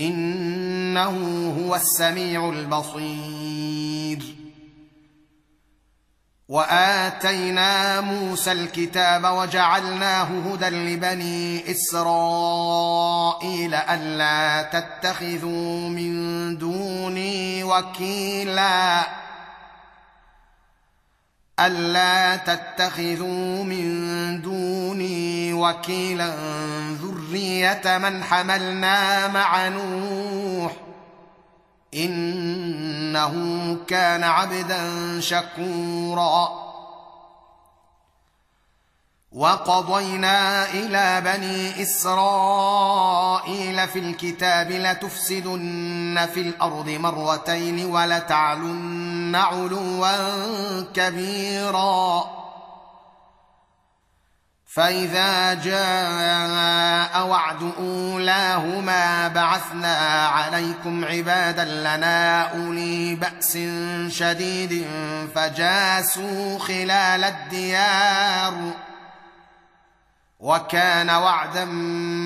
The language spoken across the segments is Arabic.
إنه هو السميع البصير. وآتينا موسى الكتاب وجعلناه هدى لبني إسرائيل ألا تتخذوا من دوني وكيلا. ألا تتخذوا من دوني وكيلا ذرية من حملنا مع نوح إنه كان عبدا شكورا. وقضينا إلى بني إسرائيل في الكتاب لتفسدن في الأرض مرتين ولتعلن علوا كبيرا. فإذا جاء وعد أولاهما بعثنا عليكم عبادا لنا أولي بأس شديد فجاسوا خلال الديار وكان وعدا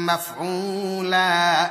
مفعولا.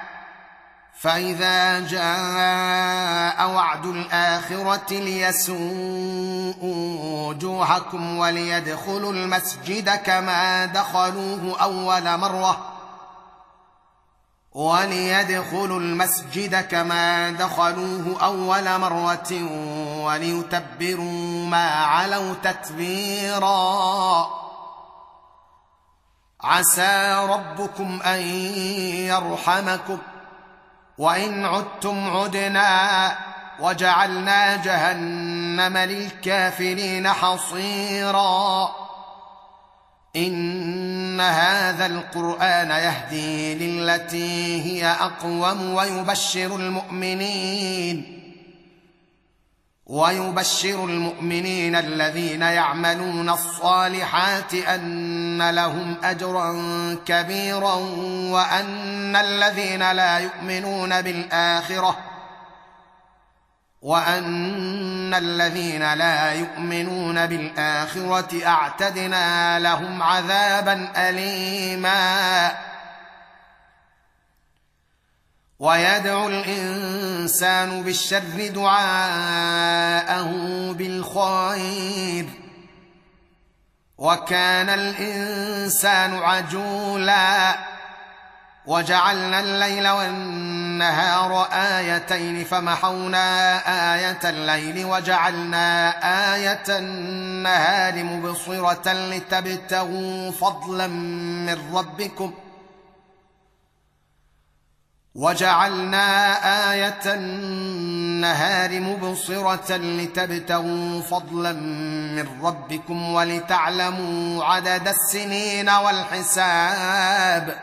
فإذا جاء وعد الآخرة ليسوءوا وجوهكم وليدخلوا المسجد كما دخلوه أول مرة وليدخلوا المسجد كما دخلوه أول مرة وليتبروا ما علوا تتبيرا عسى ربكم أن يرحمكم وإن عدتم عدنا وجعلنا جهنم للكافرين حصيرا. إن هذا القرآن يهدي للتي هي أقوم ويبشر المؤمنين. ويبشر المؤمنين الذين يعملون الصالحات أن لهم أجرا كبيرا وأن الذين لا يؤمنون بالآخرة وأن الذين لا يؤمنون بالآخرة أعتدنا لهم عذابا أليما ويدعو الإنسان بالشر دعاءه بالخير. وكان الإنسان عجولا. وجعلنا الليل والنهار آيتين فمحونا آية الليل وجعلنا آية النهار مبصرة لتبتغوا فضلا من ربكم. وجعلنا آية النهار مبصرة لتبتغوا فضلا من ربكم ولتعلموا عدد السنين والحساب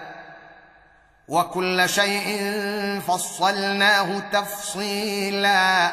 وكل شيء فصلناه تفصيلا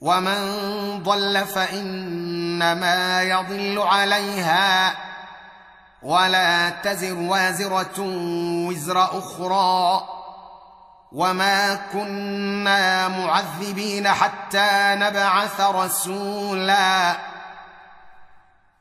ومن ضل فانما يضل عليها ولا تزر وازره وزر أخرى وما كنا معذبين حتى نبعث رسولا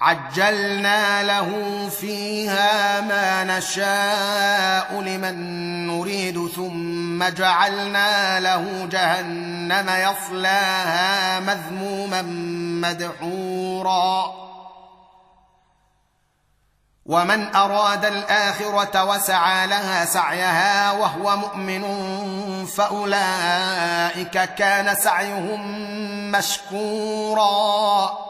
عجلنا له فيها ما نشاء لمن نريد ثم جعلنا له جهنم يصلاها مذموما مدحورا. ومن أراد الآخرة وسعى لها سعيها وهو مؤمن فأولئك كان سعيهم مشكورا.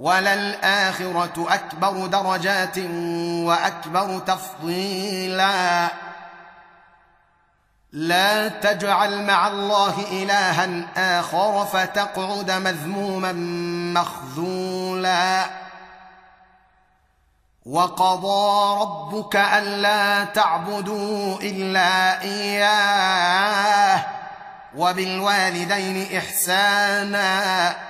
وللآخرة أكبر درجات وأكبر تفضيلا. لا تجعل مع الله إلها آخر فتقعد مذموما مخذولا. وقضى ربك ألا تعبدوا إلا إياه وبالوالدين إحسانا.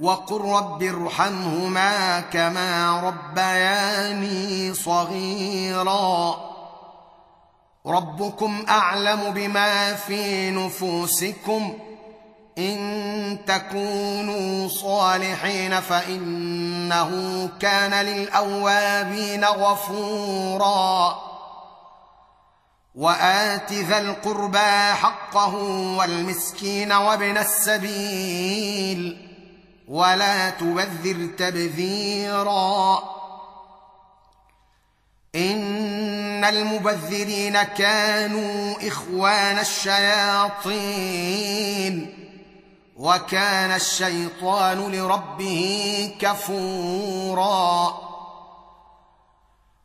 وقل رب ارحمهما كما ربياني صغيرا. ربكم اعلم بما في نفوسكم. ان تكونوا صالحين فانه كان للاوابين غفورا. وات ذا القربى حقه والمسكين وابن السبيل. ولا تبذر تبذيرا. إن المبذرين كانوا إخوان الشياطين وكان الشيطان لربه كفورا.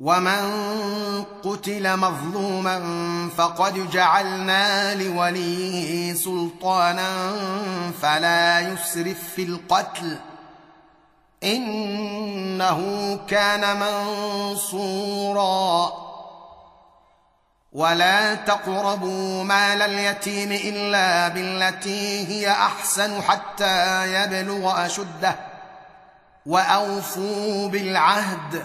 ومن قتل مظلوما فقد جعلنا لوليه سلطانا فلا يسرف في القتل انه كان منصورا ولا تقربوا مال اليتيم الا بالتي هي احسن حتى يبلغ اشده واوفوا بالعهد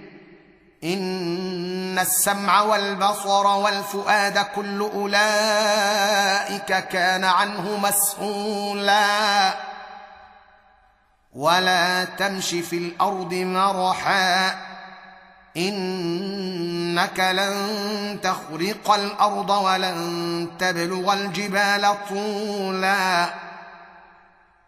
إن السمع والبصر والفؤاد كل أولئك كان عنه مسؤولا. ولا تمش في الأرض مرحا إنك لن تخرق الأرض ولن تبلغ الجبال طولا.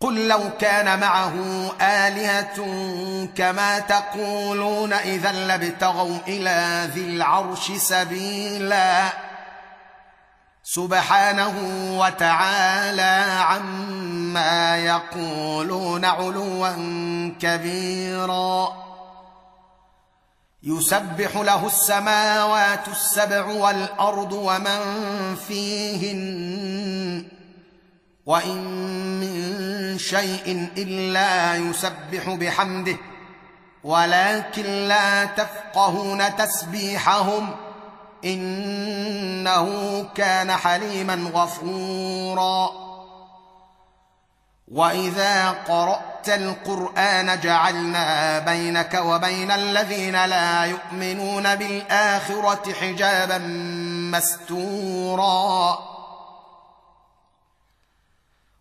قل لو كان معه آلهة كما تقولون إذا لابتغوا إلى ذي العرش سبيلا. سبحانه وتعالى عما يقولون علوا كبيرا. يسبح له السماوات السبع والأرض ومن فيهن وان من شيء الا يسبح بحمده ولكن لا تفقهون تسبيحهم انه كان حليما غفورا واذا قرات القران جعلنا بينك وبين الذين لا يؤمنون بالاخره حجابا مستورا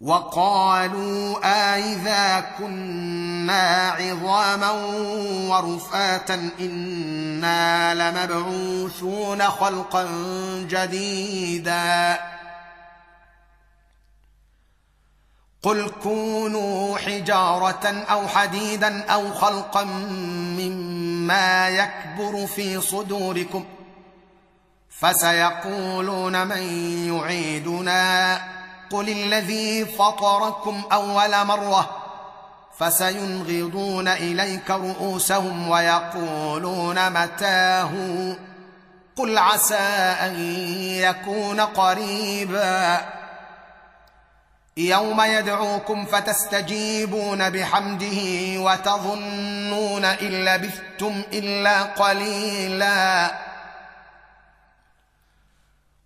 وقالوا أإذا كنا عظاما ورفاتا إنا لمبعوثون خلقا جديدا. قل كونوا حجارة أو حديدا أو خلقا مما يكبر في صدوركم فسيقولون من يعيدنا. قل الذي فطركم أول مرة فسينغضون إليك رؤوسهم ويقولون متاه قل عسى أن يكون قريبا يوم يدعوكم فتستجيبون بحمده وتظنون إن لبثتم إلا قليلا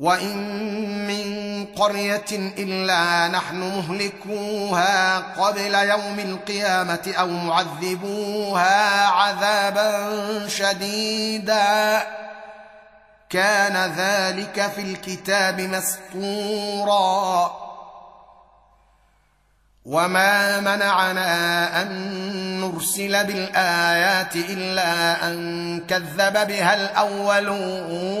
وان من قريه الا نحن مهلكوها قبل يوم القيامه أو معذبوها عذابا شديدا كان ذلك في الكتاب مسطورا وما منعنا ان نرسل بالايات الا ان كذب بها الاولون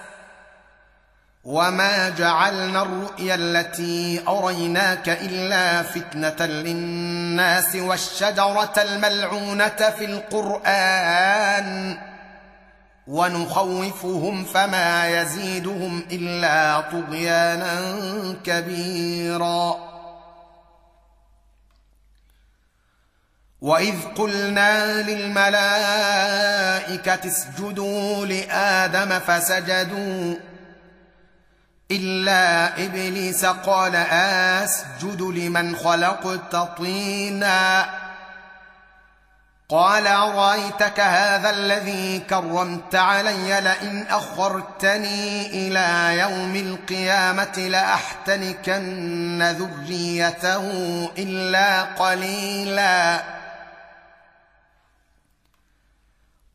وما جعلنا الرؤيا التي اريناك الا فتنه للناس والشجره الملعونه في القران ونخوفهم فما يزيدهم الا طغيانا كبيرا واذ قلنا للملائكه اسجدوا لادم فسجدوا إلا إبليس قال أسجد لمن خلقت طينا. قال أرأيتك هذا الذي كرمت علي لئن أخرتني إلى يوم القيامة لأحتنكن ذريته إلا قليلا.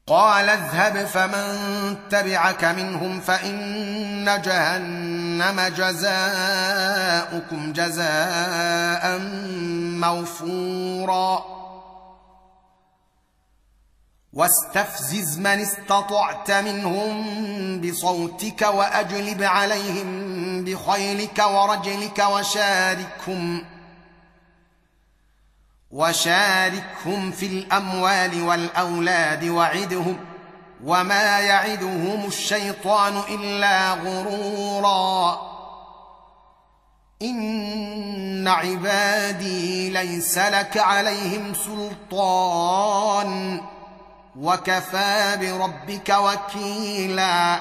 قال اذهب فمن تبعك منهم فإن جهنم جزاؤكم جزاء موفورا. واستفزز من استطعت منهم بصوتك وأجلب عليهم بخيلك ورجلك وشاركهم. وشاركهم في الأموال والأولاد وعدهم وما يعدهم الشيطان إلا غرورا. إن عبادي ليس لك عليهم سلطان وكفى بربك وكيلا.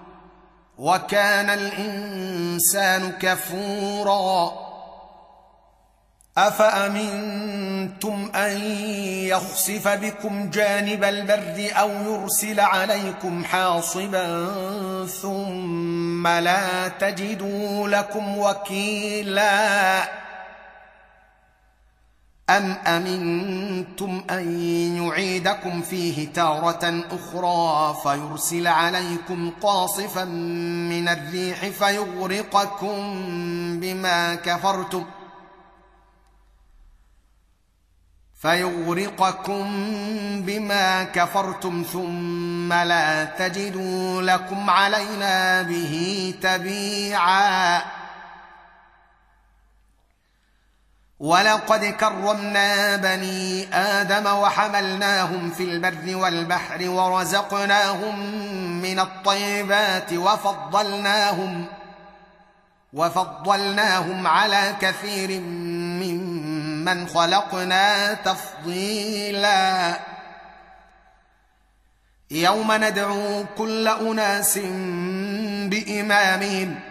وكان الإنسان كفورا. أفأمنتم أن يخسف بكم جانب البر أو يرسل عليكم حاصبا ثم لا تجدوا لكم وكيلا؟ أم أمنتم أن يعيدكم فيه تارة أخرى فيرسل عليكم قاصفا من الريح فيغرقكم بما كفرتم فيغرقكم بما كفرتم ثم لا تجدوا لكم علينا به تبيعا ولقد كرمنا بني آدم وحملناهم في البر والبحر ورزقناهم من الطيبات وفضلناهم وفضلناهم على كثير ممن خلقنا تفضيلا. يوم ندعو كل أناس بإمامهم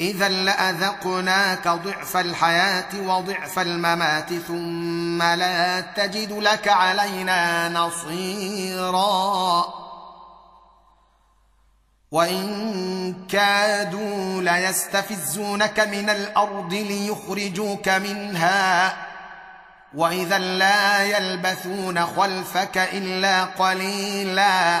إذا لأذقناك ضعف الحياة وضعف الممات ثم لا تجد لك علينا نصيرا. وإن كادوا ليستفزونك من الأرض ليخرجوك منها. وإذا لا يلبثون خلفك إلا قليلا.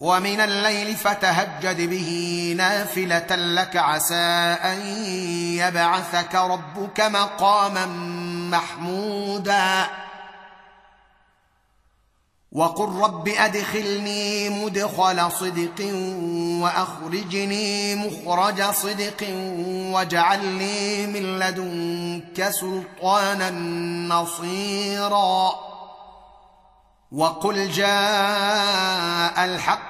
ومن الليل فتهجد به نافلة لك عسى أن يبعثك ربك مقاما محمودا. وقل رب أدخلني مدخل صدق وأخرجني مخرج صدق واجعل لي من لدنك سلطانا نصيرا. وقل جاء الحق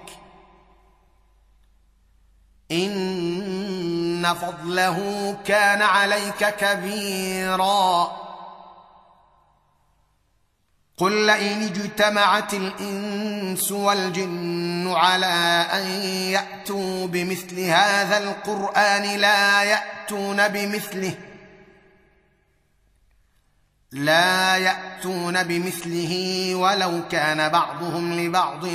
إن فضله كان عليك كبيرا. قل لئن اجتمعت الإنس والجن على أن يأتوا بمثل هذا القرآن لا يأتون بمثله. لا يأتون بمثله ولو كان بعضهم لبعض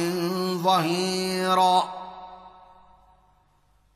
ظهيرا.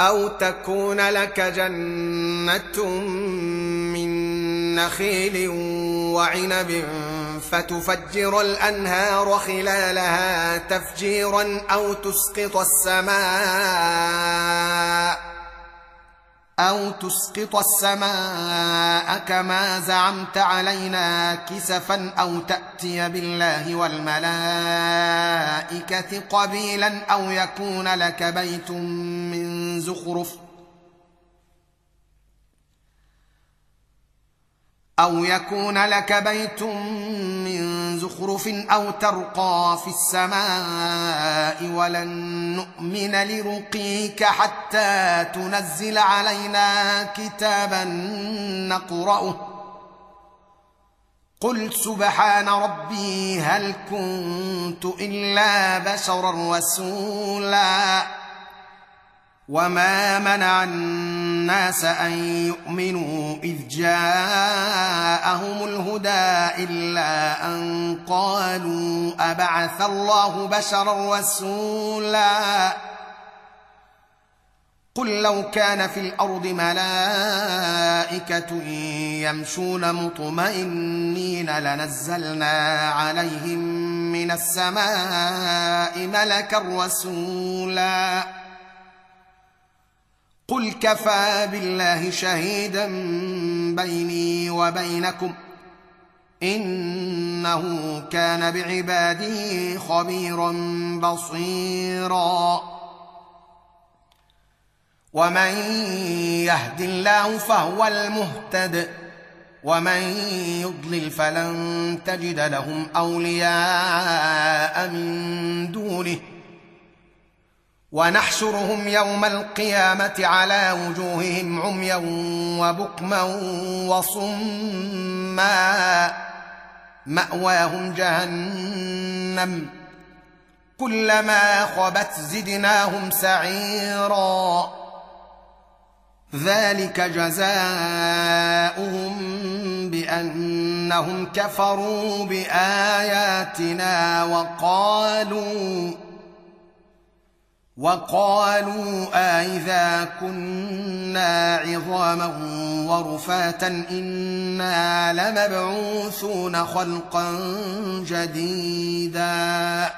أو تكون لك جنة من نخيل وعنب فتفجر الأنهار خلالها تفجيرا أو تسقط السماء أو تسقط السماء كما زعمت علينا كسفا أو تأتي بالله والملائكة قبيلا أو يكون لك بيت من زخرف أو يكون لك بيت من زخرف أو ترقى في السماء ولن نؤمن لرقيك حتى تنزل علينا كتابا نقرأه. قل سبحان ربي هل كنت إلا بشرا رسولا. وما منع الناس ان يؤمنوا اذ جاءهم الهدى الا ان قالوا ابعث الله بشرا رسولا قل لو كان في الأرض ملائكه يمشون مطمئنين لنزلنا عليهم من السماء ملكا رسولا قل كفى بالله شهيدا بيني وبينكم انه كان بعباده خبيرا بصيرا. ومن يهد الله فهو المهتد ومن يضلل فلن تجد لهم اولياء من دونه ونحشرهم يوم القيامة على وجوههم عميا وبكما وصما. مأواهم جهنم. كلما خبت زدناهم سعيرا. ذلك جزاؤهم بأنهم كفروا بآياتنا وقالوا وقالوا أإذا كنا عظاما ورفاتا إنا لمبعوثون خلقا جديدا.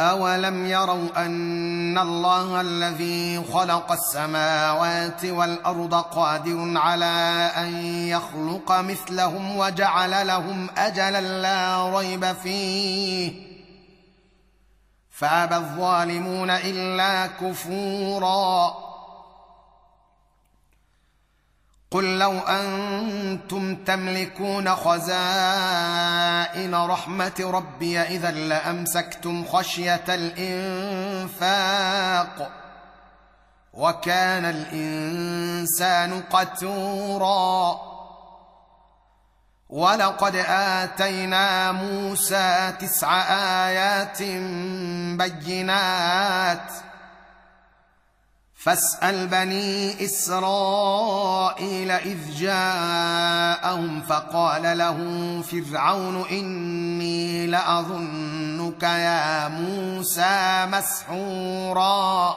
أولم يروا أن الله الذي خلق السماوات والأرض قادر على أن يخلق مثلهم وجعل لهم أجلا لا ريب فيه فابى الظالمون إلا كفورا. قل لو أنتم تملكون خزائن رحمة ربي إذا لأمسكتم خشية الإنفاق وكان الإنسان قتورا. ولقد اتينا موسى تسع ايات بينات فاسال بني اسرائيل اذ جاءهم فقال له فرعون اني لاظنك يا موسى مسحورا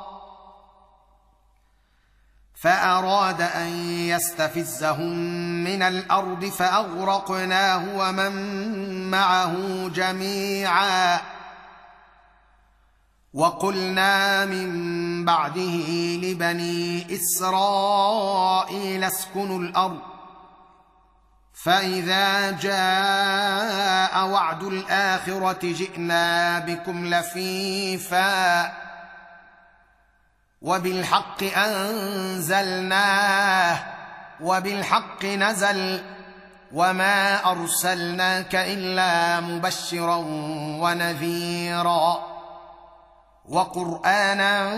فأراد أن يستفزهم من الأرض فأغرقناه ومن معه جميعا. وقلنا من بعده لبني إسرائيل اسكنوا الأرض. فإذا جاء وعد الآخرة جئنا بكم لفيفا. وبالحق أنزلناه وبالحق نزل وما أرسلناك إلا مبشرا ونذيرا. وقرانا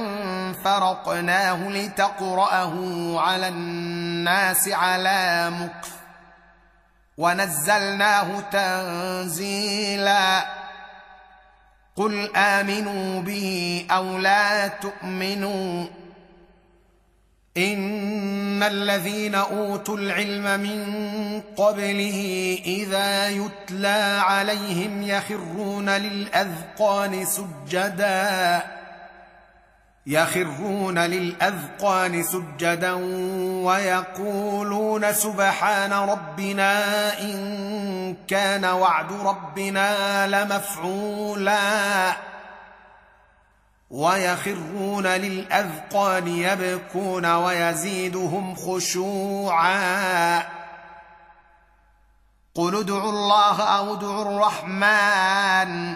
فرقناه لتقرأه على الناس على مكث ونزلناه تنزيلا. قل امنوا به أو لا تؤمنوا ان الذين اوتوا العلم من قبله اذا يتلى عليهم يخرون للاذقان سجدا يخرون للأذقان سجدا ويقولون سبحان ربنا إن كان وعد ربنا لمفعولا. ويخرون للأذقان يبكون ويزيدهم خشوعا. قل ادعوا الله أو ادعوا الرحمن.